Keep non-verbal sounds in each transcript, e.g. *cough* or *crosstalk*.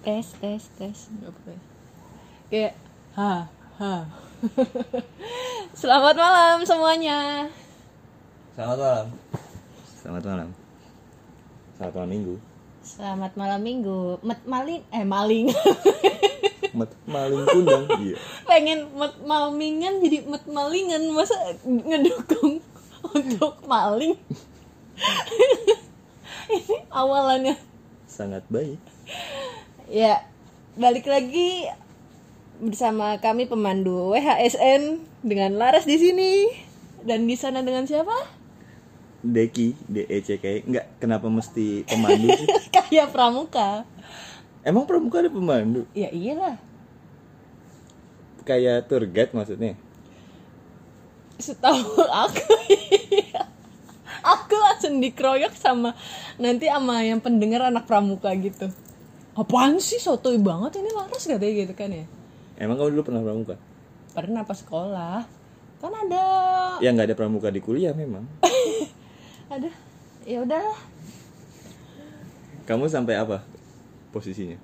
tes tes tes nggak apa kayak ha ha *laughs* selamat malam semuanya Selamat malam. Selamat malam. Selamat malam minggu. selamat malam minggu met maling eh maling *laughs* Met maling kundang. Iya. pengen met malmingan jadi met malingan masa ngedukung *laughs* untuk maling ini awalannya Sangat baik. Ya balik lagi bersama kami pemandu WHSN dengan Laras di sini dan di sana dengan siapa Deki, D E C K. Enggak, kenapa mesti pemandu sih? *laughs* kayak pramuka Emang pramuka ada pemandu? ya iyalah Kayak tour guide maksudnya. setahu aku iya. *laughs* aku langsung dikeroyok sama nanti sama yang pendengar anak pramuka gitu apaan sih sotoy banget ini laras katanya gitu kan ya Emang kamu dulu pernah pramuka? pernah pas sekolah kan ada Ya nggak ada pramuka di kuliah memang. *laughs* ada ya udahlah Kamu sampai apa posisinya?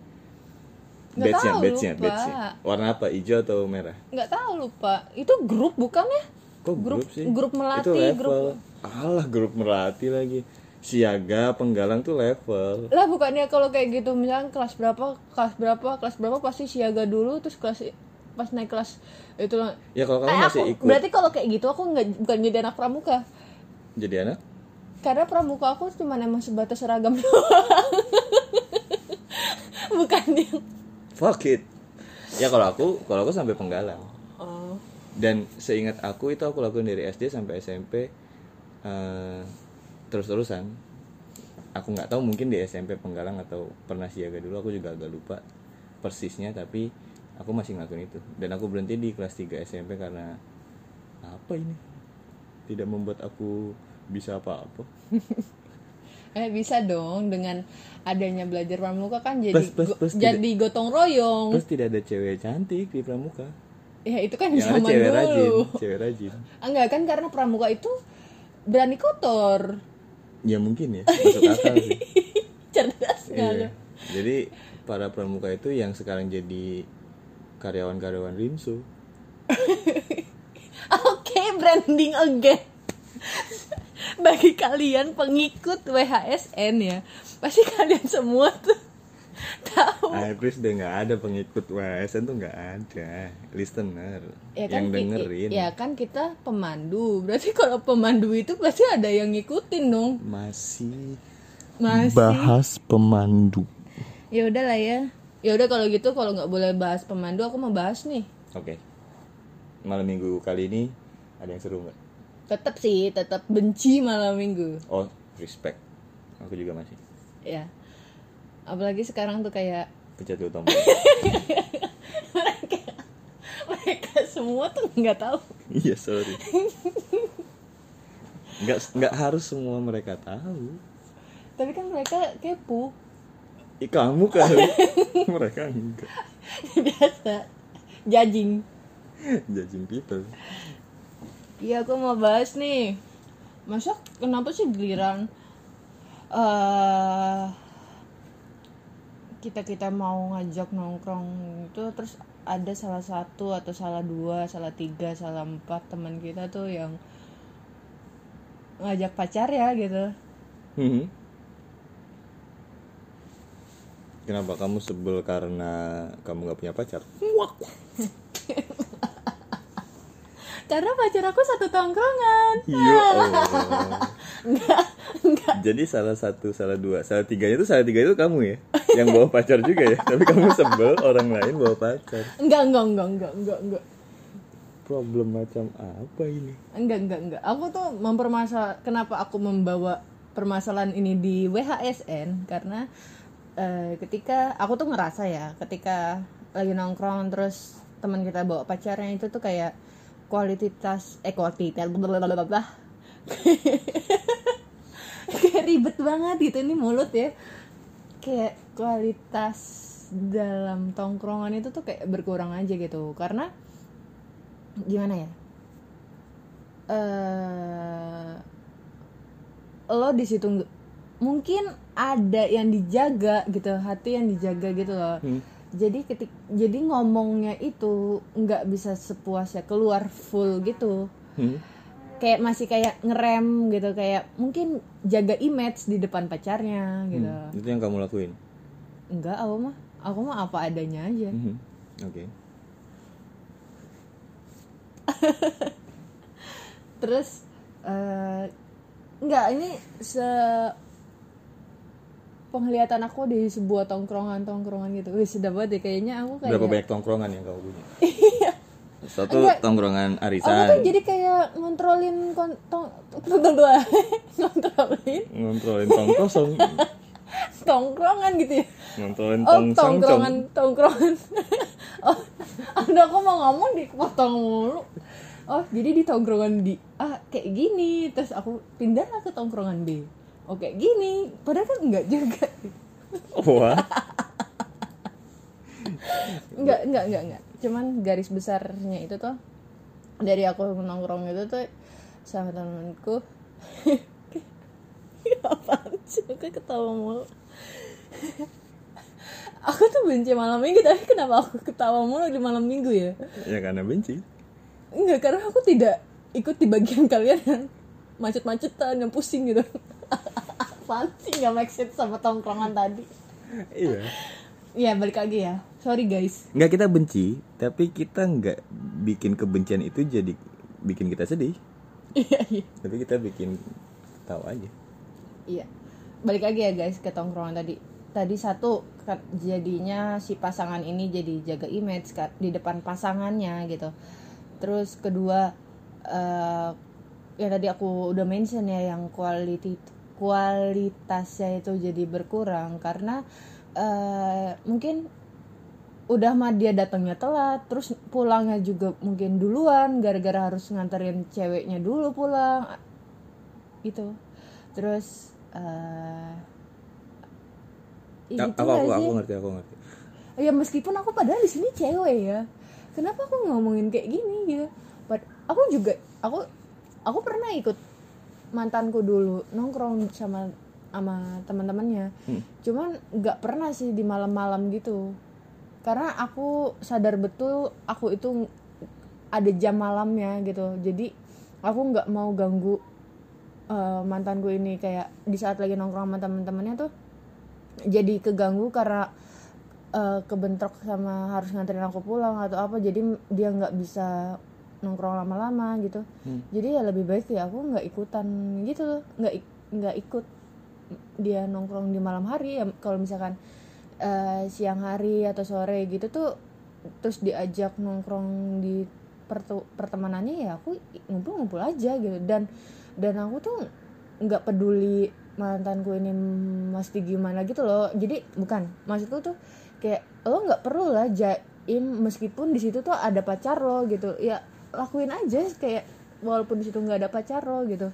Badge-nya, lupa. badge-nya. Warna apa? Hijau atau merah? nggak tahu lupa itu grup bukan ya Kok grup, Grup- sih? grup melati, Itu level. grup- Alah, grup melati lagi. Siaga, penggalang tuh level. lah bukannya kalau kayak gitu misalnya kelas berapa kelas berapa kelas berapa pasti siaga dulu terus kelas pas naik kelas itu Ya kalau kamu Eh, masih aku- ikut berarti kalau kayak gitu aku nggak bukan jadi anak pramuka jadi anak, karena pramuka aku cuma emang sebatas seragam *laughs* doang bukan yang fuck it. Ya kalau aku, kalau aku sampai penggalang. oh Dan seingat aku itu aku lakukan dari SD sampai SMP eh, terus-terusan. Aku nggak tahu mungkin di SMP penggalang atau pernah siaga dulu aku juga agak lupa persisnya tapi aku masih ngelakuin itu. Dan aku berhenti di kelas 3 SMP karena apa ini? Tidak membuat aku bisa apa-apa. *laughs* Eh bisa dong dengan adanya belajar pramuka kan jadi Plus, plus, go- plus, jadi gotong royong. Terus tidak ada cewek cantik di pramuka. Ya itu kan yang zaman cewek dulu. rajin cewek rajin. Enggak kan karena pramuka itu berani kotor ya mungkin ya *laughs* masuk akal sih cerdas Iya. Jadi para pramuka itu yang sekarang jadi karyawan-karyawan Rinso. *laughs* Oke, branding again. *laughs* Bagi kalian pengikut WHSN ya, pasti kalian semua tuh *laughs* tahu. Chris udah nggak ada pengikut WSN tuh nggak ada listener Ya yang ki- dengerin. Ya kan kita pemandu. Berarti kalau pemandu itu pasti ada yang ngikutin dong. Masih Masih. bahas pemandu. Ya udahlah ya. Ya udah kalau gitu kalau nggak boleh bahas pemandu aku mau bahas nih. Oke. Malam minggu kali ini ada yang seru nggak? Tetap sih, tetap benci malam minggu. Oh, respect. Aku juga masih. Ya. Apalagi sekarang tuh kayak dulu tombol. *laughs* mereka mereka semua tuh nggak tahu Iya sorry. Nggak nggak harus semua mereka tahu. tapi kan mereka kepo Ih, kamu kali. *laughs* mereka enggak. biasa judging Judging people. iya aku mau bahas nih masa kenapa sih giliran eh kita kita mau ngajak nongkrong itu terus ada salah satu atau salah dua salah tiga salah empat teman kita tuh yang ngajak pacar ya gitu Mhm. Kenapa kamu sebel karena kamu nggak punya pacar? *laughs* *laughs* karena pacar aku satu tongkrongan Iya Allah. *laughs* Jadi salah satu, salah dua, salah tiganya itu salah tiga itu kamu ya, yang bawa pacar juga ya. Tapi kamu sebel orang lain bawa pacar. enggak enggak enggak enggak enggak enggak Problem macam apa ini? enggak enggak enggak aku tuh mempermasalah kenapa aku membawa permasalahan ini di WHSN karena eh, ketika aku tuh ngerasa ya ketika lagi nongkrong terus teman kita bawa pacarnya itu tuh kayak kualitas eh kualitas blablabla. *laughs* kayak ribet banget gitu ini mulut ya kayak kualitas dalam tongkrongan itu tuh kayak berkurang aja gitu karena gimana ya eh lo di situ mungkin ada yang dijaga gitu hati yang dijaga gitu loh Hmm. Jadi ketik jadi ngomongnya itu nggak bisa sepuasnya keluar full gitu Hmm. kayak masih kayak ngerem gitu kayak mungkin jaga image di depan pacarnya gitu Hmm. Itu yang kamu lakuin. enggak aku mah aku mah apa adanya aja Mhm. Oke. *laughs* terus eh enggak ini se penglihatan aku di sebuah tongkrongan tongkrongan gitu. Wih sudah banget deh kayaknya aku kayak Berapa banyak tongkrongan yang kamu punya? *laughs* Satu Enggak. tongkrongan aku arisan. tuh jadi kayak ngontrolin kon tong dua *laughs* ngontrolin. Ngontrolin tong kosong. *laughs* Tongkrongan gitu ya. Ngontrolin oh tong sangcong tongkrongan tongkrongan. Oh ada aku mau ngomong dipotong mulu. Oh jadi di tongkrongan di ah kayak gini terus aku pindah ke tongkrongan B kayak gini. Padahal kan enggak juga. Wah. Enggak enggak enggak enggak. Cuman garis besarnya itu tuh dari aku nongkrong itu tuh sama temanku *laughs* apaan sih? Aku ketawa mulu. Aku tuh benci malam minggu tapi kenapa aku ketawa mulu di malam minggu ya? Ya karena benci. Enggak karena aku tidak ikut di bagian kalian yang macet-macetan yang pusing gitu apaan sih nggak make sense sama tongkrongan tadi. Iya. Ya balik lagi ya. Sorry guys. Nggak kita benci tapi kita nggak bikin kebencian itu jadi bikin kita sedih. Iya iya. Tapi kita bikin tahu aja. Iya. Balik lagi ya guys ke tongkrongan tadi. Tadi satu jadinya si pasangan ini jadi jaga image di depan pasangannya gitu. Terus kedua eh ya tadi aku udah mention ya yang quality kualitasnya itu jadi berkurang karena eh mungkin udah mah dia datangnya telat terus pulangnya juga mungkin duluan gara-gara harus nganterin ceweknya dulu pulang gitu. Terus eh Ya, gitu aku aku sih? aku ngerti aku ngerti. Ya meskipun aku padahal di sini cewek ya. Kenapa aku ngomongin kayak gini gitu? Pad- aku juga aku aku pernah ikut mantanku dulu nongkrong sama sama teman-temannya. Hmm. cuman nggak pernah sih di malam-malam gitu. Karena aku sadar betul aku itu ada jam malamnya gitu. Jadi aku nggak mau ganggu eh, mantanku ini. Kayak di saat lagi nongkrong sama teman-temannya tuh jadi keganggu karena eh, kebentrok sama harus nganterin aku pulang atau apa. Jadi dia nggak bisa nongkrong lama-lama gitu. Hmm. jadi ya lebih baik ya aku nggak ikutan gitu loh. Nggak nggak ikut dia nongkrong di malam hari. Ya kalau misalkan eh, siang hari atau sore gitu tuh terus diajak nongkrong di pertu- pertemanannya ya aku ngumpul-ngumpul aja gitu. Dan dan aku tuh nggak peduli mantanku ini mesti gimana gitu loh. Jadi bukan maksudku tuh kayak lo nggak perlu lah jaim meskipun di situ tuh ada pacar lo gitu. Ya lakuin aja kayak walaupun di situ nggak ada pacar lo gitu.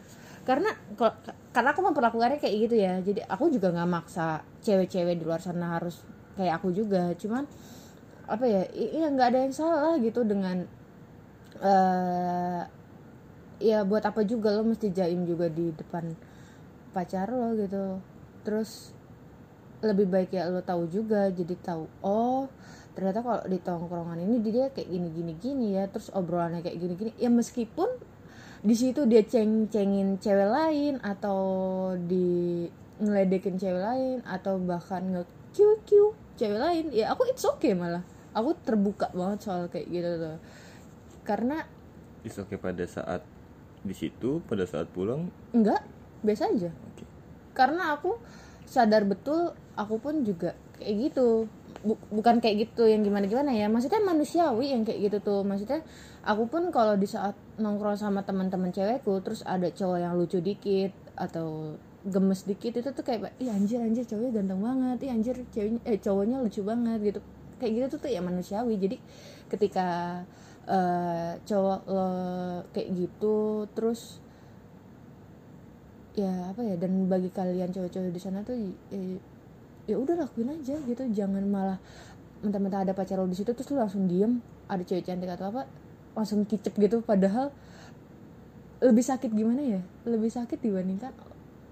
Karena kalau karena aku memperlakukannya kayak gitu ya. Jadi aku juga nggak maksa cewek-cewek di luar sana harus kayak aku juga. Cuman apa ya iya nggak ada yang salah gitu dengan eh ya buat apa juga lo mesti jaim juga di depan pacar lo gitu. Terus lebih baik ya lo tahu juga jadi tahu oh ternyata kalau di tongkrongan ini dia kayak gini gini gini ya terus obrolannya kayak gini gini ya meskipun di situ dia ceng-cengin cewek lain atau di ngeledekin cewek lain atau bahkan nge QQ cewek lain ya aku it's okay malah. Aku terbuka banget soal kayak gitu tuh. Karena Is oke pada saat di situ pada saat pulang? Enggak biasa aja. Oke. Karena aku sadar betul aku pun juga kayak gitu Bu- bukan kayak gitu yang gimana gimana ya. Maksudnya manusiawi yang kayak gitu tuh. Maksudnya aku pun kalau di saat nongkrong sama teman-teman cewekku terus ada cowok yang lucu dikit atau gemes dikit itu tuh kayak ih anjir anjir cowoknya ganteng banget. Ih anjir ceweknya eh cowoknya lucu banget gitu. Kayak gitu tuh tuh ya manusiawi. Jadi ketika eh, cowok lo kayak gitu terus ya apa ya dan bagi kalian cowok-cowok di sana tuh ya, ya udah lakuin aja gitu. Jangan malah mentah-mentah ada pacar lo di situ terus lu langsung diem ada cewek cantik atau apa langsung kicep gitu. Padahal lebih sakit gimana ya? Lebih sakit dibandingkan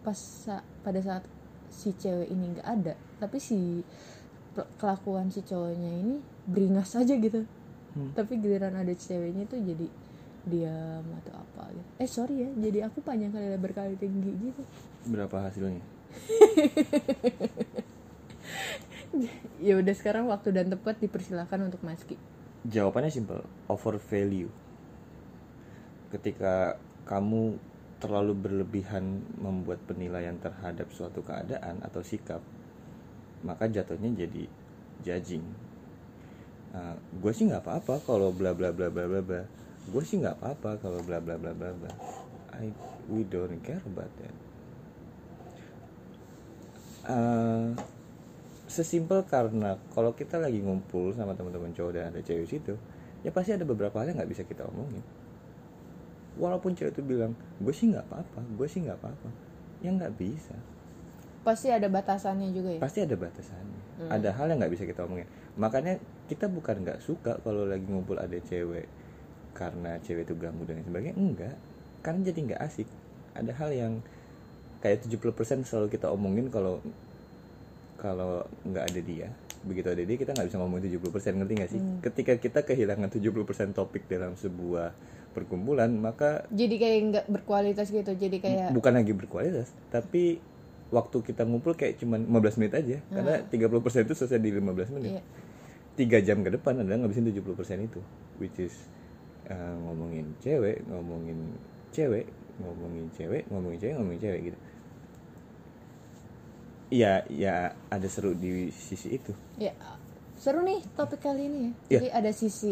pas sa- pada saat si cewek ini nggak ada tapi si kelakuan si cowoknya ini beringas aja gitu. Hmm. tapi giliran ada ceweknya tuh jadi diam atau apa gitu. Eh sorry ya jadi aku panjang kali lebar kali tinggi gitu. Berapa hasilnya *laughs* ya udah sekarang waktu dan tepat dipersilakan untuk Maski. Jawabannya simple over value. Ketika kamu terlalu berlebihan membuat penilaian terhadap suatu keadaan atau sikap maka jatuhnya jadi judging. Gue sih nggak apa-apa kalau bla bla bla bla bla bla. Gue sih nggak apa-apa kalau bla bla bla bla bla. I we don't care about that. Eh, sesimpel karena kalau kita lagi ngumpul sama teman-teman cowok dan ada cewek situ ya pasti ada beberapa hal yang nggak bisa kita omongin. Walaupun cewek itu bilang gue sih nggak apa-apa gue sih nggak apa-apa. Ya nggak bisa. Pasti ada batasannya juga ya? Pasti ada batasannya. Ada hal yang nggak bisa kita omongin. Makanya kita bukan nggak suka kalau lagi ngumpul ada cewek karena cewek itu ganggu dan sebagainya. Enggak karena jadi nggak asik. Ada hal yang kayak 70% selalu kita omongin kalau kalau nggak ada dia begitu ada dia kita nggak bisa ngomong 70% ngerti nggak sih? Ketika kita kehilangan 70% topik dalam sebuah perkumpulan maka jadi kayak nggak berkualitas gitu jadi kayak bukan lagi berkualitas tapi waktu kita ngumpul kayak cuman 15 menit aja karena 30% itu selesai di 15 menit. Iya. tiga jam ke depan adalah ngabisin 70% itu which is uh, ngomongin cewek ngomongin cewek ngomongin cewek ngomongin cewek ngomongin cewek gitu Iya, ya ada seru di sisi itu. ya seru nih topik kali ini ya Iya. jadi ada sisi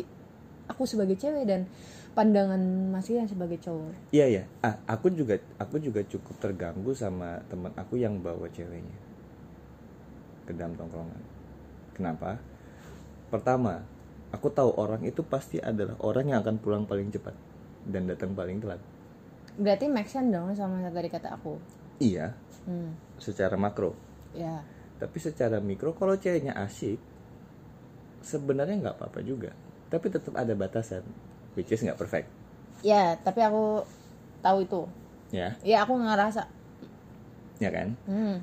aku sebagai cewek dan pandangan Mas Ian sebagai cowok Iya ya, ah, aku juga aku juga cukup terganggu sama teman aku yang bawa ceweknya ke dalam tongkrongan. Kenapa? Pertama, aku tahu orang itu pasti adalah orang yang akan pulang paling cepat dan datang paling telat. berarti make sense dong sama yang tadi kata aku Iya, hmm. secara makro. Ya Tapi secara mikro, kalau ceweknya asik, sebenarnya nggak apa-apa juga. Tapi tetap ada batasan, which is nggak perfect. ya tapi aku tahu itu Ya, ya aku ngerasa ya kan? hmm.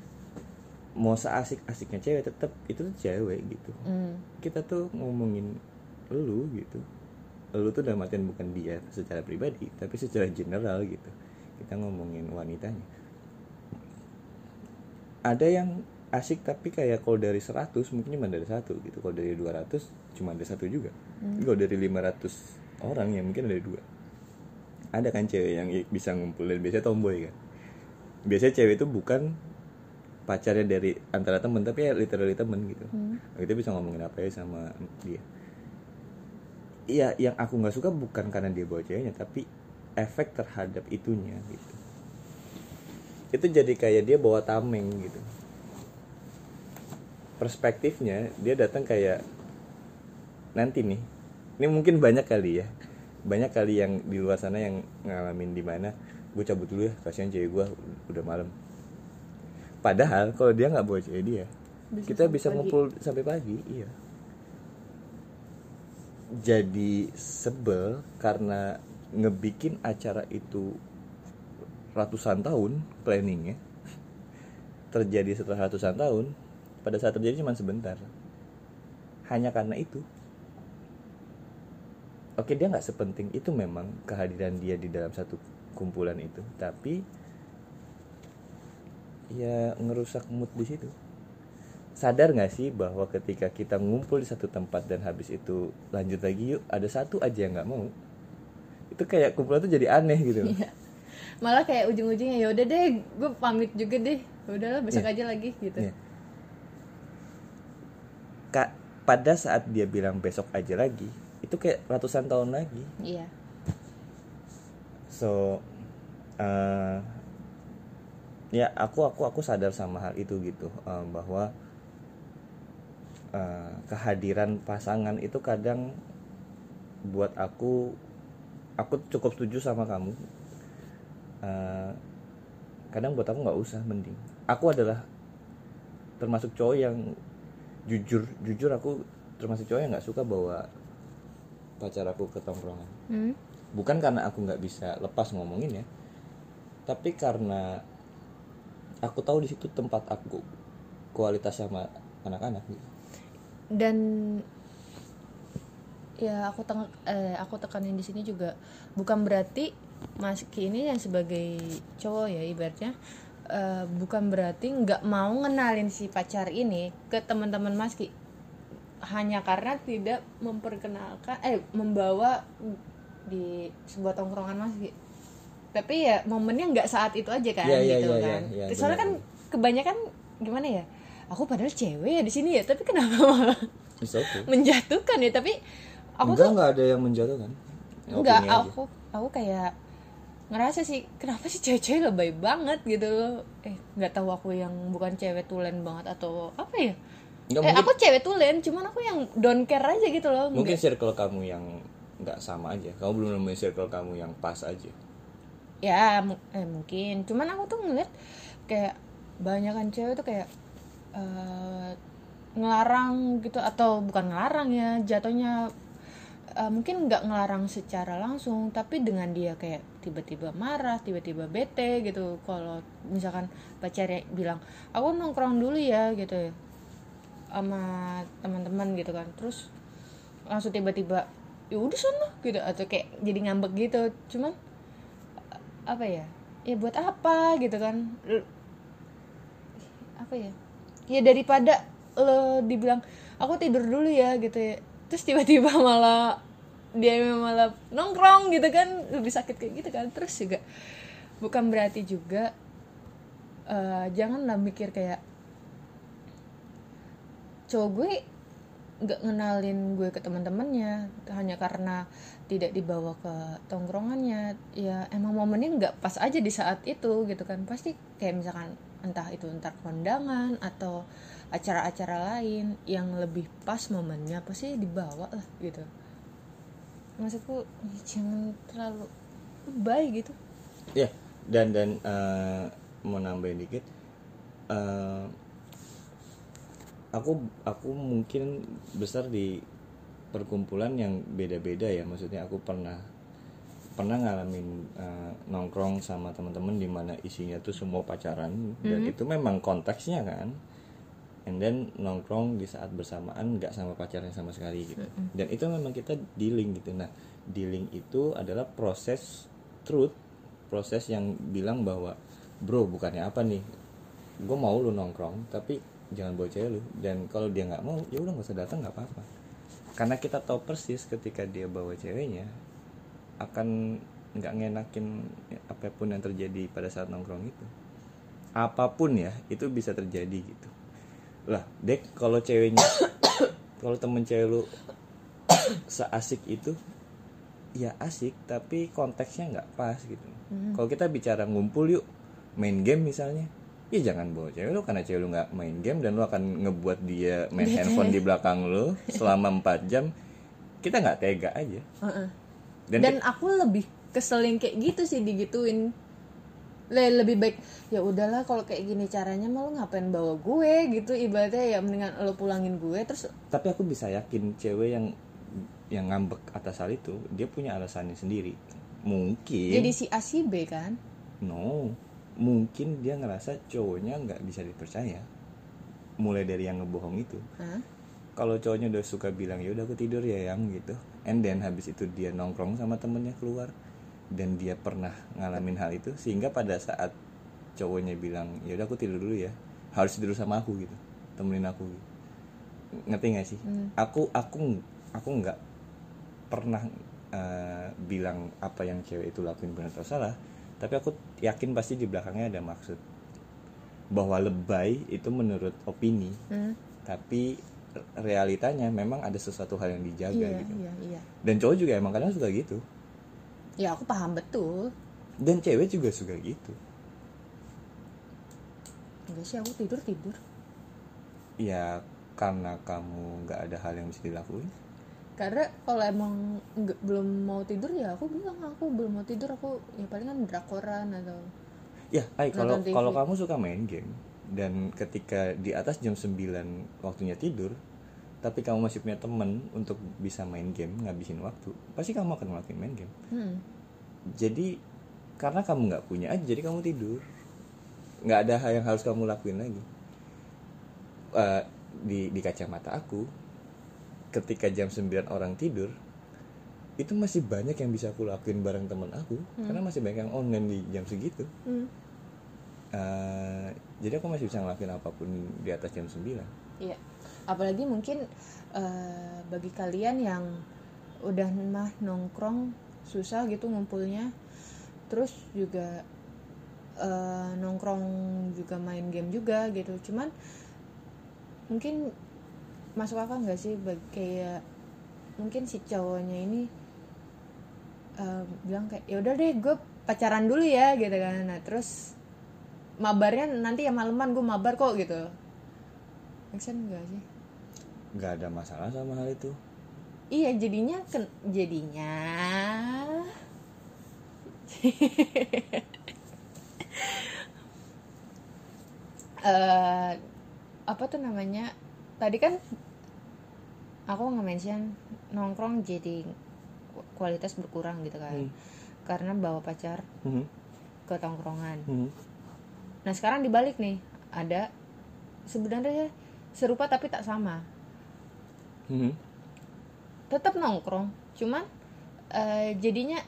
Mau seasik-asiknya cewek tetap itu tuh cewek gitu. Hmm. kita tuh ngomongin lu gitu lu tuh dalam artian bukan dia secara pribadi tapi secara general gitu kita ngomongin wanitanya ada yang asik tapi kayak kalau dari 100 mungkin cuma dari satu gitu. Kalau dari 200 cuma ada satu juga. Kalau dari 500 orang ya mungkin ada dua. Ada kan cewek yang bisa ngumpulin. Biasanya tomboy kan. Biasanya cewek itu bukan pacarnya dari antara temen tapi ya literally temen gitu. Kita bisa ngomongin apa ya sama dia. Iya, yang aku nggak suka bukan karena dia bawa ceweknya, tapi efek terhadap itunya gitu. Itu jadi kayak dia bawa tameng gitu. Perspektifnya dia datang kayak nanti nih. Ini mungkin banyak kali ya. Banyak kali yang di luar sana yang ngalamin di mana gue cabut dulu ya, kasihan cewek gue udah malam. Padahal kalau dia nggak bawa cewek dia, Bisa kita bisa pagi. ngumpul sampai pagi, iya jadi sebel karena ngebikin acara itu ratusan tahun planningnya terjadi setelah ratusan tahun pada saat terjadi cuma sebentar. Hanya karena itu oke dia nggak sepenting itu memang kehadiran dia di dalam satu kumpulan itu tapi ya ngerusak mood di situ. Sadar nggak sih bahwa ketika kita ngumpul di satu tempat dan habis itu lanjut lagi yuk ada satu aja yang nggak mau itu kayak kumpulan tuh jadi aneh gitu. Loh. Malah kayak ujung-ujungnya ya udah deh gue pamit juga deh. Udahlah besok aja lagi gitu. Iya. Kak, pada saat dia bilang besok aja lagi itu kayak ratusan tahun lagi. Iya. So eh, ya aku aku aku sadar sama hal itu gitu eh, bahwa eh, kehadiran pasangan itu kadang buat aku aku cukup setuju sama kamu Eh, kadang buat aku nggak usah mending aku adalah termasuk cowok yang jujur jujur aku termasuk cowok yang nggak suka bawa pacar aku ke tongkrongan Hmm? bukan karena aku nggak bisa lepas ngomongin ya tapi karena aku tahu di situ tempat aku kualitas sama anak-anak gitu. dan ya aku teng eh, aku tekanin di sini juga bukan berarti Mas Ki ini yang sebagai cowok ya ibaratnya eh, bukan berarti nggak mau ngenalin si pacar ini ke teman-teman Mas Ki. Hanya karena tidak memperkenalkan eh membawa di sebuah tongkrongan Mas Ki. Tapi ya momennya nggak saat itu aja kan Iya, iya, gitu iya, kan. iya, iya, soalnya kan kebanyakan gimana ya aku padahal cewek ya di sini ya tapi kenapa malah okay. menjatuhkan ya? Tapi aku enggak tuh enggak ada yang menjatuhkan. Enggak aja. aku aku kayak ngerasa sih kenapa sih cewek-cewek lebay banget gitu? Loh eh nggak tahu aku yang bukan cewek tulen banget atau apa ya? Enggak, eh mungkin, aku cewek tulen cuman aku yang don't care aja gitu loh mungkin Nggak- circle kamu yang nggak sama aja. Kamu belum nemuin circle kamu yang pas aja. Ya eh mungkin. Cuman aku tuh ngeliat kayak banyakan cewek tuh kayak eh, ngelarang gitu atau bukan ngelarang ya jatuhnya eh, mungkin nggak ngelarang secara langsung tapi dengan dia kayak tiba-tiba marah tiba-tiba bete gitu. Kalau misalkan pacarnya bilang aku nongkrong dulu ya gitu ya sama teman-teman gitu kan. Terus langsung tiba-tiba ya udah sana gitu. Atau kayak jadi ngambek gitu. Cuman apa ya? Ya buat apa gitu kan. Apa ya? Ya daripada lo dibilang aku tidur dulu ya gitu ya terus tiba-tiba malah dia malah nongkrong gitu kan lebih sakit kayak gitu kan. Terus juga bukan berarti juga eh, janganlah mikir kayak cowok gue nggak ngenalin gue ke teman-temannya hanya karena tidak dibawa ke tongkrongannya. Ya emang momennya nggak pas aja di saat itu gitu kan. Pasti kayak misalkan entah itu entar kondangan atau acara-acara lain yang lebih pas momennya pasti dibawa lah gitu. Maksudku jangan terlalu baik gitu. Ya dan dan eh, mau nambahin dikit eh, aku aku mungkin besar di perkumpulan yang beda-beda ya. Maksudnya aku pernah pernah ngalamin eh, nongkrong sama teman-teman di mana isinya tuh semua pacaran. Dan itu memang konteksnya kan and then nongkrong di saat bersamaan nggak sama pacarnya sama sekali gitu. Dan itu memang kita dealing gitu. Nah dealing itu adalah proses truth proses yang bilang bahwa bro bukannya apa nih? Gue mau lu nongkrong tapi jangan bawa cewek lu. Dan kalau dia nggak mau ya udah nggak usah datang nggak apa-apa. Karena kita tahu persis ketika dia bawa ceweknya akan nggak ngenakin apa pun yang terjadi pada saat nongkrong itu. Apa pun ya itu bisa terjadi gitu lah dek kalau ceweknya *coughs* kalau temen cewek lu seasik itu ya asik tapi konteksnya nggak pas gitu. Kalau kita bicara ngumpul yuk main game misalnya ya jangan bawa cewek lu karena cewek lu nggak main game dan lu akan ngebuat dia main handphone di belakang lu selama 4 jam kita nggak tega aja. Heeh. dan, dan, aku lebih keselin kayak gitu sih digituin lebih baik ya udahlah kalau kayak gini caranya mau ngapain bawa gue? Gitu ibaratnya ya mendingan lo pulangin gue terus tapi aku bisa yakin cewek yang yang ngambek atas hal itu dia punya alasannya sendiri. Mungkin jadi si A si B kan? No. Mungkin dia ngerasa cowoknya nggak bisa dipercaya. Mulai dari yang ngebohong itu. Kalau cowoknya udah suka bilang ya udah aku tidur ya yang gitu. And then habis itu dia nongkrong sama temennya keluar dan dia pernah ngalamin hal itu sehingga pada saat cowoknya bilang ya udah aku tidur dulu ya. Harus tidur sama aku gitu. Temenin aku gitu. ngerti gak sih? Aku aku aku nggak pernah eh, bilang apa yang cewek itu lakuin benar atau salah tapi aku yakin pasti di belakangnya ada maksud. Bahwa lebay itu menurut opini Hmm. tapi realitanya memang ada sesuatu hal yang dijaga iya gitu. iya iya. Dan cowok juga emang kadang suka gitu ya aku paham betul. Dan cewek juga suka gitu. Enggak sih aku tidur tidur. Ya karena kamu nggak ada hal yang bisa dilakuin. Karena kalau emang nggak belum mau tidur ya aku bilang aku belum mau tidur aku ya palingan drakoran atau ya ay kalau kalau kamu suka main game dan ketika di atas jam 9 waktunya tidur tapi kamu masih punya temen untuk bisa main game ngabisin waktu pasti kamu akan ngelakuin main game. Hmm. jadi karena kamu nggak punya aja jadi kamu tidur. Nggak ada hal yang harus kamu lakuin lagi. Eh, di di kacamata aku ketika jam 9 orang tidur itu masih banyak yang bisa aku lakuin bareng teman aku. Karena masih banyak yang online di jam segitu. Hmm. Eh, jadi aku masih bisa ngelakuin apa pun di atas jam 9 Iya. Apalagi mungkin eh, bagi kalian yang udah mah nongkrong susah gitu ngumpulnya, terus juga eh, nongkrong juga main game juga gitu. Cuman mungkin masuk akal nggak sih bagi kayak mungkin si cowoknya ini eh, bilang kayak ya udah deh gue pacaran dulu ya gitu kan. Nah terus mabarnya nanti ya maleman gue mabar kok gitu. Make sense nggak sih nggak ada masalah sama hal itu iya jadinya ken- jadinya *laughs* eh apa tuh namanya tadi kan aku nge-mention nongkrong jadi ku- kualitas berkurang gitu kan Hmm. karena bawa pacar Mhm. ke tongkrongan Mhm. Nah sekarang dibalik nih ada sebenarnya serupa tapi tak sama. Mhm. Tetap nongkrong, cuman eh, jadinya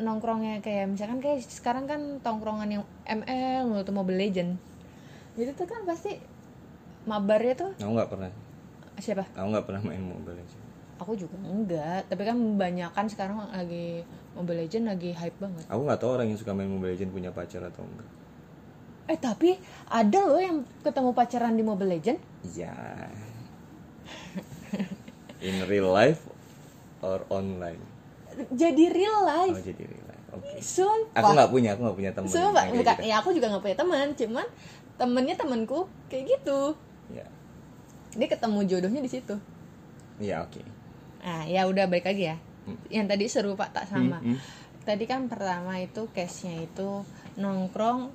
nongkrongnya kayak misalkan kayak sekarang kan tongkrongan yang ML atau Mobile Legend. Jadi tuh kan pasti mabarnya tuh aku nggak pernah siapa? aku nggak pernah main mobile Legends Aku juga enggak, tapi kan kebanyakan sekarang lagi Mobile Legend lagi hype banget. aku nggak tahu orang yang suka main mobile Legends punya pacar atau enggak Eh tapi ada loh yang ketemu pacaran di Mobile Legend. iya in real life or online Jadi real oh life. jadi real life oke Sumpah. aku nggak punya aku nggak punya teman Sumpah, bukan, gitu. ya aku juga nggak punya teman, cuman temennya temanku kayak gitu. ya Dia ketemu jodohnya di situ. ya oke Nah, ya udah baik lagi ya. Hmm. Yang tadi serupa tak sama. Hmm, hmm. Tadi kan pertama itu case-nya itu nongkrong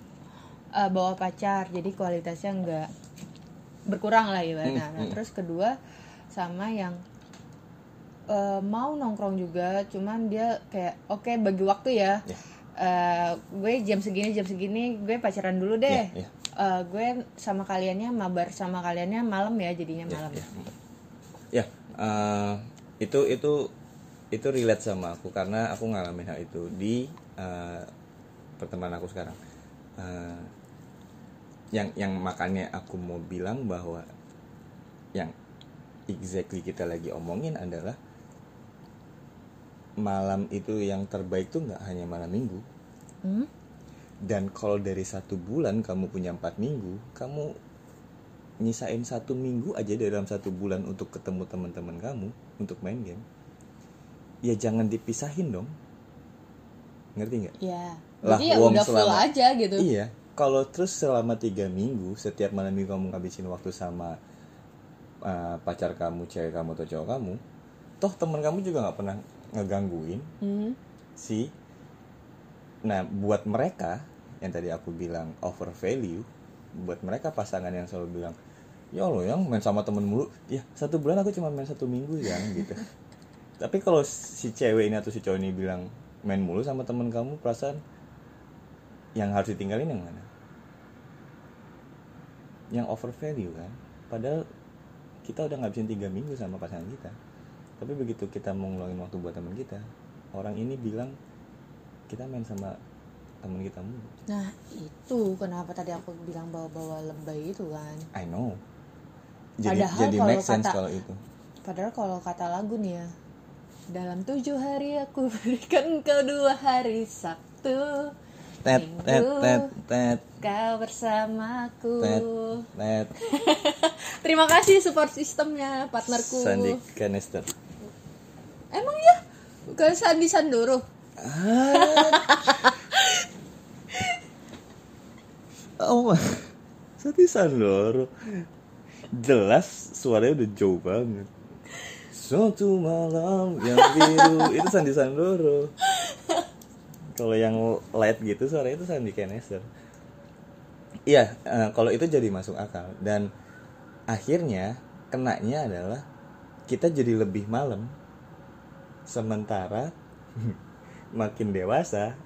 eh, bawa pacar, jadi kualitasnya nggak berkurang lah ibaratnya. Hmm, Nah, hmm. terus kedua sama yang eh, mau nongkrong juga, cuman dia kayak oke bagi waktu ya. Ya. Eh, gue jam segini jam segini gue pacaran dulu deh. Ya, ya. Eh, gue sama kaliannya mabar sama kaliannya malam ya jadinya ya, malam. ya. Ya, eh, itu itu itu relate sama aku karena aku ngalamin hal itu di eh, pertemanan aku sekarang. Eh, yang yang makanya aku mau bilang bahwa yang exactly kita lagi omongin adalah malam itu yang terbaik tuh nggak hanya malam minggu Hmm? dan kalau dari satu bulan kamu punya empat minggu kamu nyisain satu minggu aja dalam satu bulan untuk ketemu teman-teman kamu untuk main game ya jangan dipisahin dong ngerti nggak Ya. Lah, ya udah full selama- aja gitu. iya kalau terus selama tiga minggu setiap malam minggu kamu ngabisin waktu sama uh, pacar kamu cewek kamu atau cowok kamu toh teman kamu juga nggak pernah ngegangguin Hmm. si nah buat mereka yang tadi aku bilang over value buat mereka pasangan yang selalu bilang ya lo yang main sama temen mulu. Ya satu bulan aku cuma main satu minggu ya *laughs* gitu. Tapi kalau si cewek ini atau si cowok ini bilang main mulu sama temen kamu perasaan yang harus ditinggalin yang mana? Yang over value kan? Padahal kita udah ngabisin tiga minggu sama pasangan kita tapi begitu kita mau ngeluangin waktu buat teman kita orang ini bilang kita main sama teman kita mulu Nah, itu kenapa tadi aku bilang bawa-bawa lebay itu kan. I know jadi Padahal jadi kalau make sense kata- kalau itu Padahal kalau kata lagu nih ya, dalam tujuh hari aku *laughs* berikan kau dua hari Sabtu, tet tet tet tet kau bersamaku. tet tet *laughs* Terima kasih support sistemnya partnerku. Sandi Canister Emang ya? Bukan Sandi Sandoro. *laughs* oh Sandi Sandoro. Jelas suaranya udah jauh banget. Suatu malam yang biru *laughs* itu Sandi Sandoro. Kalau yang light gitu suaranya itu Sandi Canister iya eh, kalau itu jadi masuk akal. Dan akhirnya kenanya adalah kita jadi lebih malam sementara makin dewasa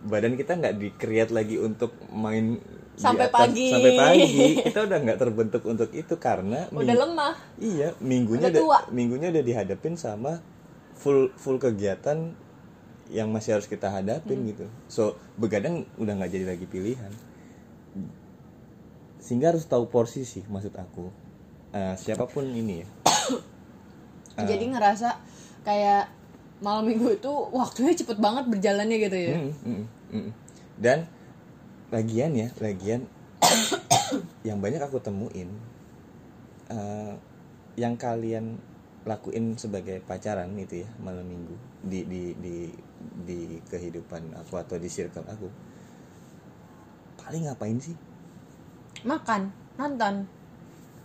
badan kita nggak di create lagi untuk main Sampai atas- pagi. sampai pagi. Kita udah nggak terbentuk untuk itu karena udah ming- lemah. Iya minggunya Udah udah, tua. minggunya udah dihadapin sama full full kegiatan yang masih harus kita hadapin Hmm. gitu. So begadang udah nggak jadi lagi pilihan. Sehingga harus tahu porsi sih maksud aku. Eh, siapa pun ini ya. Jadi ngerasa kayak malam minggu itu waktunya cepet banget berjalannya gitu ya Mm, mm, mm. Dan lagian ya, *coughs* lagian yang banyak aku temuin eh, yang kalian lakuin sebagai pacaran itu ya malam minggu di di di di kehidupan aku atau di circle aku paling ngapain sih? makan nonton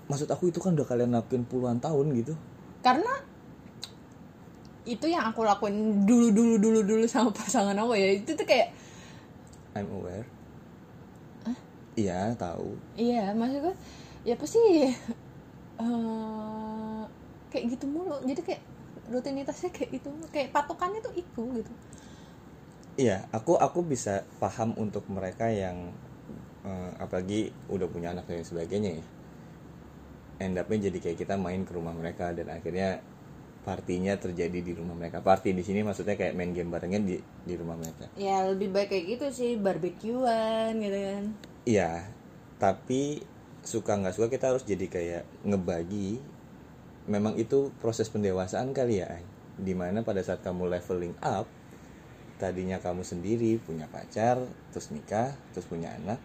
Maksud aku itu kan udah kalian lakuin puluhan tahun gitu. karena itu yang aku lakuin dulu dulu dulu dulu sama pasangan aku ya itu tuh kayak I'm aware. Iya tahu. iya maksud gue ya pasti eh, kayak gitu mulu jadi kayak rutinitasnya kayak itu kayak patokannya tuh itu gitu Iya, aku aku bisa paham untuk mereka yang eh, apalagi udah punya anak dan sebagainya ya. End up-nya jadi kayak kita main ke rumah mereka dan akhirnya partinya terjadi di rumah mereka. Party di sini maksudnya kayak main game barengnya di di rumah mereka. ya lebih baik kayak gitu sih barbekyuan gitu kan Iya, tapi suka nggak suka kita harus jadi kayak ngebagi. Memang itu proses pendewasaan kali ya, Ay. Di mana pada saat kamu leveling up, tadinya kamu sendiri punya pacar, terus nikah, terus punya anak,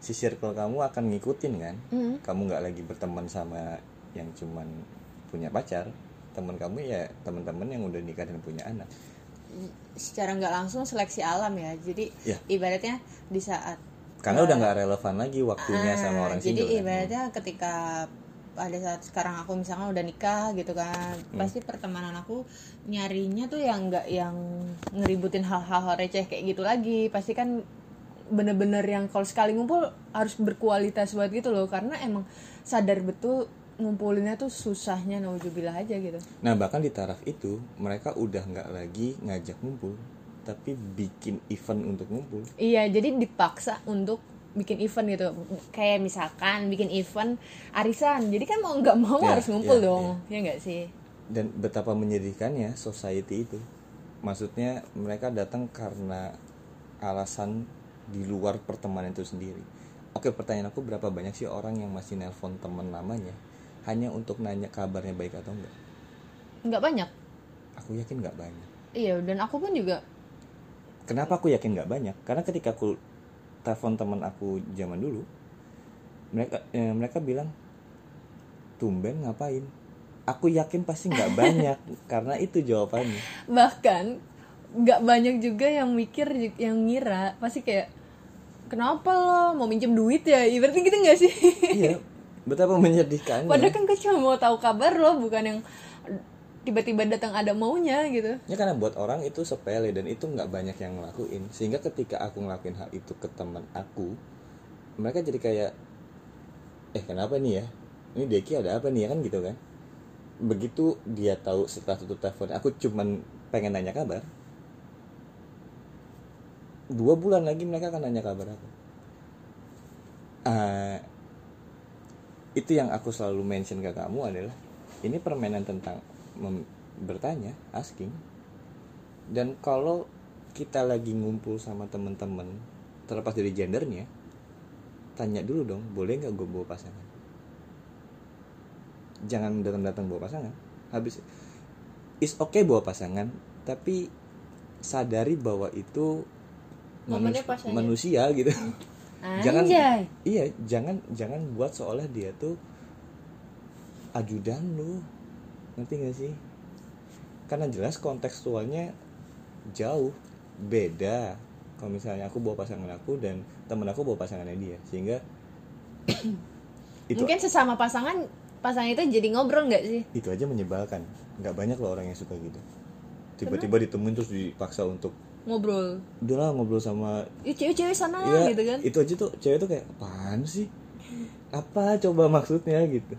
si circle kamu akan ngikutin kan? Hmm. Kamu nggak lagi berteman sama yang cuman punya pacar, teman kamu ya teman-teman yang udah nikah dan punya anak. secara nggak langsung seleksi alam ya jadi Ya. ibaratnya di saat Karena udah nggak relevan lagi waktunya sama Ah, orang jadi single. kan? ibaratnya ketika pada saat sekarang aku misalnya udah nikah gitu kan Hmm. pasti pertemanan aku nyarinya tuh yang nggak yang ngeributin hal-hal receh kayak gitu lagi pasti kan bener-bener yang kalau sekali ngumpul harus berkualitas banget gitu loh karena emang sadar betul ngumpulinnya tuh susahnya naujubillah aja gitu Nah bahkan di taraf itu mereka udah nggak lagi ngajak ngumpul, tapi bikin event untuk ngumpul. Iya, jadi dipaksa untuk bikin event gitu. Kayak misalkan bikin event arisan. Jadi kan mau nggak mau Ya, harus ngumpul ya, dong. Ya nggak sih? Dan betapa menyedihkannya society itu. Maksudnya mereka datang karena alasan di luar pertemanan itu sendiri. Oke pertanyaan aku berapa banyak sih orang yang masih nelpon temen namanya hanya untuk nanya kabarnya baik atau enggak? Nggak banyak. Aku yakin nggak banyak. Iya, dan aku pun juga Kenapa aku yakin nggak banyak? Karena ketika aku telepon teman aku zaman dulu, mereka eh, mereka bilang, tumben ngapain? Aku yakin pasti nggak *laughs* banyak karena itu jawabannya. bahkan nggak banyak juga yang mikir yang ngira pasti kayak kenapa lo mau minjem duit ya ibaratnya gitu nggak sih iya, betapa menyedihkannya. padahal kan gue cuma mau tahu kabar lo bukan yang tiba-tiba datang ada maunya gitu Ya karena buat orang itu sepele dan itu nggak banyak yang ngelakuin. Sehingga ketika aku ngelakuin hal itu ke teman aku, mereka jadi kayak, eh kenapa nih ya? Ini Deki ada apa nih ya kan gitu kan? Begitu dia tahu setelah tutup telepon, aku cuman pengen nanya kabar. Dua bulan lagi mereka akan nanya kabar aku. Ah, itu yang aku selalu mention ke kamu adalah ini permainan tentang bertanya asking. Dan kalau kita lagi ngumpul sama temen-temen terlepas dari gendernya tanya dulu dong boleh nggak gue bawa pasangan? Jangan datang-datang bawa pasangan. Habis is okay bawa pasangan tapi sadari bahwa itu manus- manusia gitu *laughs* jangan iya jangan jangan buat seolah dia tuh ajudan lu. Ngerti gak sih? Karena jelas kontekstualnya jauh beda. Kalau misalnya aku bawa pasangan aku dan temen aku bawa pasangannya dia sehingga *coughs* itu mungkin sesama pasangan pasangan itu jadi ngobrol nggak sih? Itu aja menyebalkan. Nggak banyak loh orang yang suka gitu. Tiba-tiba ditemuin terus dipaksa untuk ngobrol udahlah ngobrol sama cewek-cewek sana Iya, gitu kan itu aja tuh cewek tuh kayak apaan sih? Apa coba maksudnya gitu.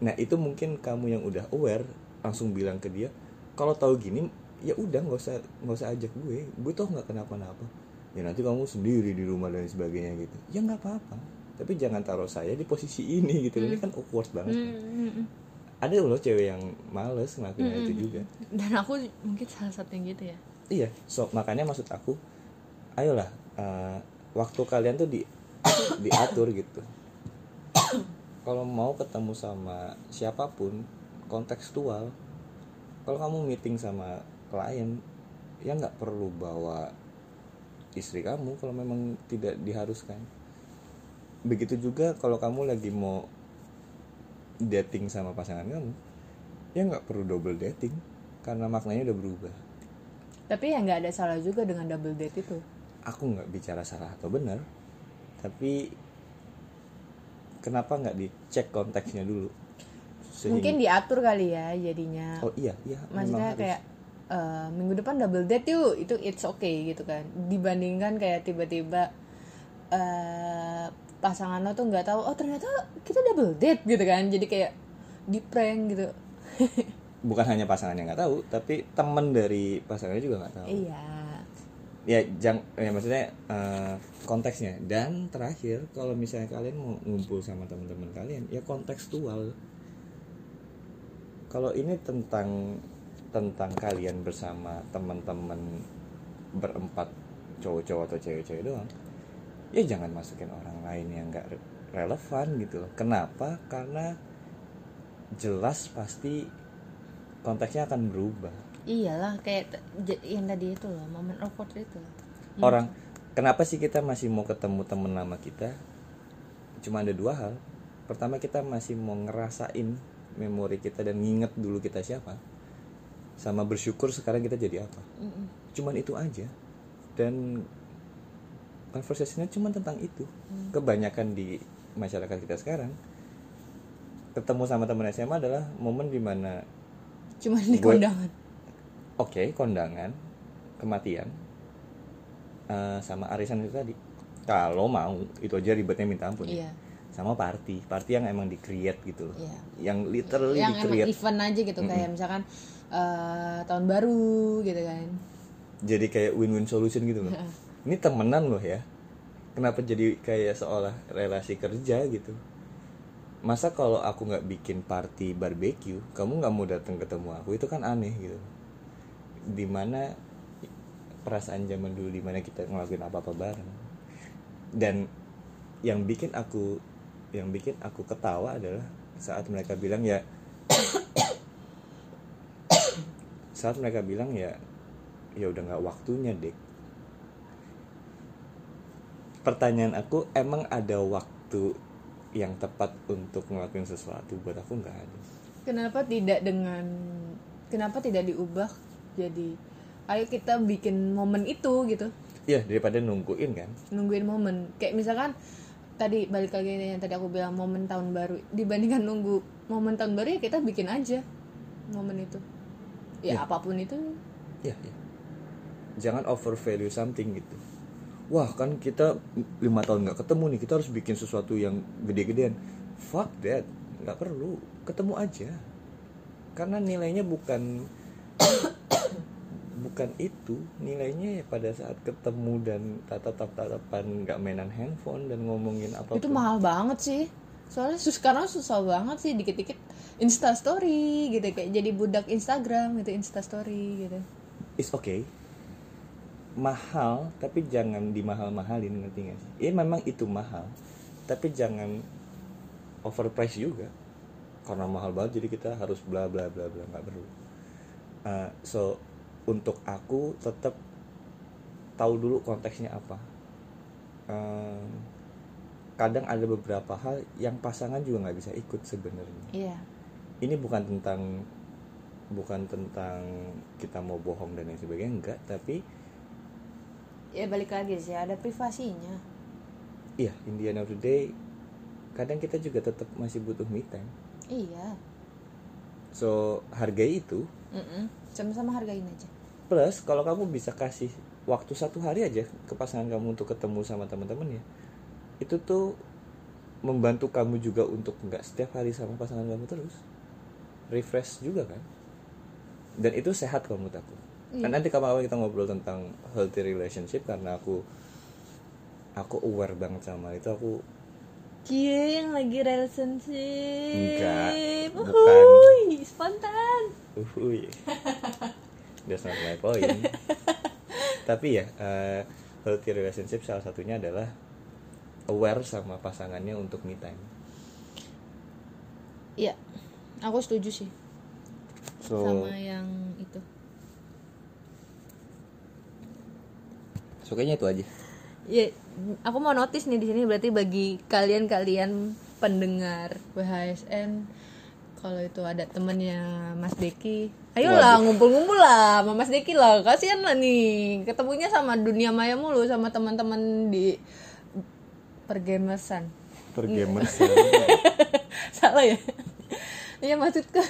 Nah, itu mungkin kamu yang udah aware langsung bilang ke dia, kalau tahu gini ya udah nggak usah nggak usah ajak gue. Gue tuh nggak kenapa-napa. ya nanti kamu sendiri di rumah dan sebagainya gitu ya nggak apa-apa tapi jangan taruh saya di posisi ini gitu ini kan awkward banget kan. Mm-mm. ada loh cewek yang males ngelakuin itu juga dan aku mungkin salah satu yang gitu ya iya so makanya maksud aku ayolah eh, waktu kalian tuh di *coughs* diatur gitu. Kalau mau ketemu sama siapa pun kontekstual kalau kamu meeting sama klien ya nggak perlu bawa istri kamu kalau memang tidak diharuskan. Begitu juga kalau kamu lagi mau dating sama pasangan kamu ya nggak perlu double dating karena maknanya udah berubah tapi ya nggak ada salah juga dengan double date itu. Aku nggak bicara salah atau benar tapi kenapa nggak dicek konteksnya dulu? Sehingga- mungkin diatur kali ya jadinya. Oh iya iya maksudnya harus. kayak eh, minggu depan double date yuk itu it's okay gitu kan. Dibandingkan kayak tiba-tiba eh pasangan lo tuh nggak tahu oh ternyata kita double date gitu kan. Jadi kayak di prank gitu *laughs* bukan hanya pasangan yang nggak tahu tapi temen dari pasangannya juga nggak tahu. Iya. Ya jang ya maksudnya eh, konteksnya. Dan terakhir kalau misalnya kalian mau ngumpul sama teman-teman kalian ya kontekstual. Kalau ini tentang tentang kalian bersama teman-teman berempat cowok-cowok atau cewek-cewek doang ya jangan masukin orang lain yang nggak re- relevan gitu loh. Kenapa? Karena jelas pasti konteksnya akan berubah. Iyalah kayak yang tadi itu loh momen awkward itu. Orang kenapa sih kita masih mau ketemu temen lama kita? Cuma ada dua hal. Pertama kita masih mau ngerasain memori kita dan nginget dulu kita siapa. Sama bersyukur sekarang kita jadi apa. Mm-mm. cuman itu aja. Dan conversasinya cuma tentang itu. Kebanyakan di masyarakat kita sekarang ketemu sama temen SMA adalah momen di mana cuman di kondangan Oke, kondangan, kematian, eh, sama arisan itu tadi. Kalau mau, itu aja ribetnya minta ampun. ya. iya Sama party, party yang emang di create gitu loh. Iya. Yang literally yang di create. event aja gitu kayak misalkan eh, tahun baru gitu kan Jadi kayak win-win solution gitu loh. *laughs* Ini temenan loh ya. Kenapa jadi kayak seolah relasi kerja gitu? Masa kalau aku nggak bikin party barbecue, kamu nggak mau datang ketemu aku? Itu kan aneh gitu. Di mana perasaan zaman dulu di mana kita ngelakuin apa apa bareng. Dan yang bikin aku yang bikin aku ketawa adalah saat mereka bilang ya *coughs* saat mereka bilang ya ya udah nggak waktunya dek pertanyaan aku emang ada waktu yang tepat untuk ngelakuin sesuatu buat aku nggak ada. Kenapa tidak dengan kenapa tidak diubah jadi ayo kita bikin momen itu gitu? Ya daripada nungguin kan? Nungguin momen. Kayak misalkan tadi balik lagi yang tadi aku bilang momen tahun baru. Dibandingkan nunggu momen tahun baru ya kita bikin aja momen itu. Ya, Ya. apa pun itu. Ya, ya. jangan over value something gitu wah kan kita lima tahun nggak ketemu nih kita harus bikin sesuatu yang gede-gedean. Fuck that nggak perlu ketemu aja. Karena nilainya bukan *coughs* bukan itu nilainya ya pada saat ketemu dan tatap tatapan nggak mainan handphone dan ngomongin apa itu mahal banget sih. Soalnya sus sekarang susah banget sih dikit-dikit insta story gitu kayak jadi budak Instagram gitu insta story gitu. Is okay mahal tapi jangan dimahal-mahalin ngerti gak sih? Ya memang itu mahal tapi jangan overprice juga. Karena mahal banget jadi kita harus bla bla bla bla nggak perlu. Uh, so untuk aku tetap tahu dulu konteksnya apa. Um, kadang ada beberapa hal yang pasangan juga nggak bisa ikut sebenarnya. Iya. Ini bukan tentang bukan tentang kita mau bohong dan lain sebagainya enggak tapi ya balik lagi sih ada privasinya. Iya in the end of the day kadang kita juga tetap masih butuh me time. Iya. So hargai itu. Mm-mm. sama-sama hargain aja. Plus kalau kamu bisa kasih waktu satu hari aja ke pasangan kamu untuk ketemu sama teman-temannya itu tuh membantu kamu juga untuk nggak setiap hari sama pasangan kamu terus. Refresh juga kan? Dan itu sehat kalau menurut aku Dan nanti kapan kita ngobrol tentang healthy relationship karena aku aku aware banget sama itu aku Cie yang lagi relationship. Enggak, bukan. Uhuy, spontan. Uhuy. *laughs* That's not my point. *laughs* Tapi ya uh, healthy relationship salah satunya adalah aware sama pasangannya untuk me time. Iya, aku setuju sih. So sama yang itu so kayaknya itu aja Ya, aku mau notice nih di sini berarti bagi kalian-kalian pendengar WHSN kalau itu ada temennya Mas Deki, ayolah ngumpul-ngumpul lah sama Mas Deki lah. Kasihan lah nih ketemunya sama dunia maya mulu sama teman-teman di pergamersan. pergamers *laughs* Salah ya? Iya maksudku.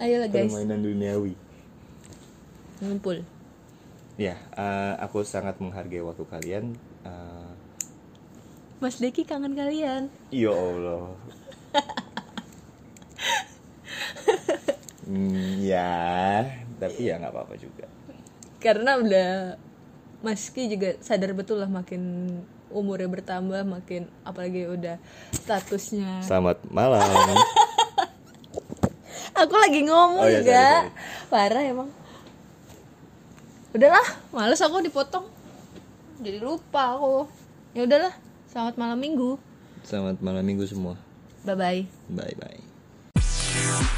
ayolah guys, permainan duniawi ngumpul. Ya eh, aku sangat menghargai waktu kalian Eh, Mas Deki kangen kalian. ya Allah. *laughs* Hmm, ya tapi ya nggak apa-apa juga. Karena udah Mas Ki juga sadar betul lah makin umurnya bertambah makin apalagi udah statusnya. Selamat malam. *laughs* Aku lagi ngomong Oh, iya, juga. sorry, parah emang udahlah males aku dipotong. Jadi lupa aku. Ya udahlah selamat malam minggu. Selamat malam minggu semua. Bye bye bye bye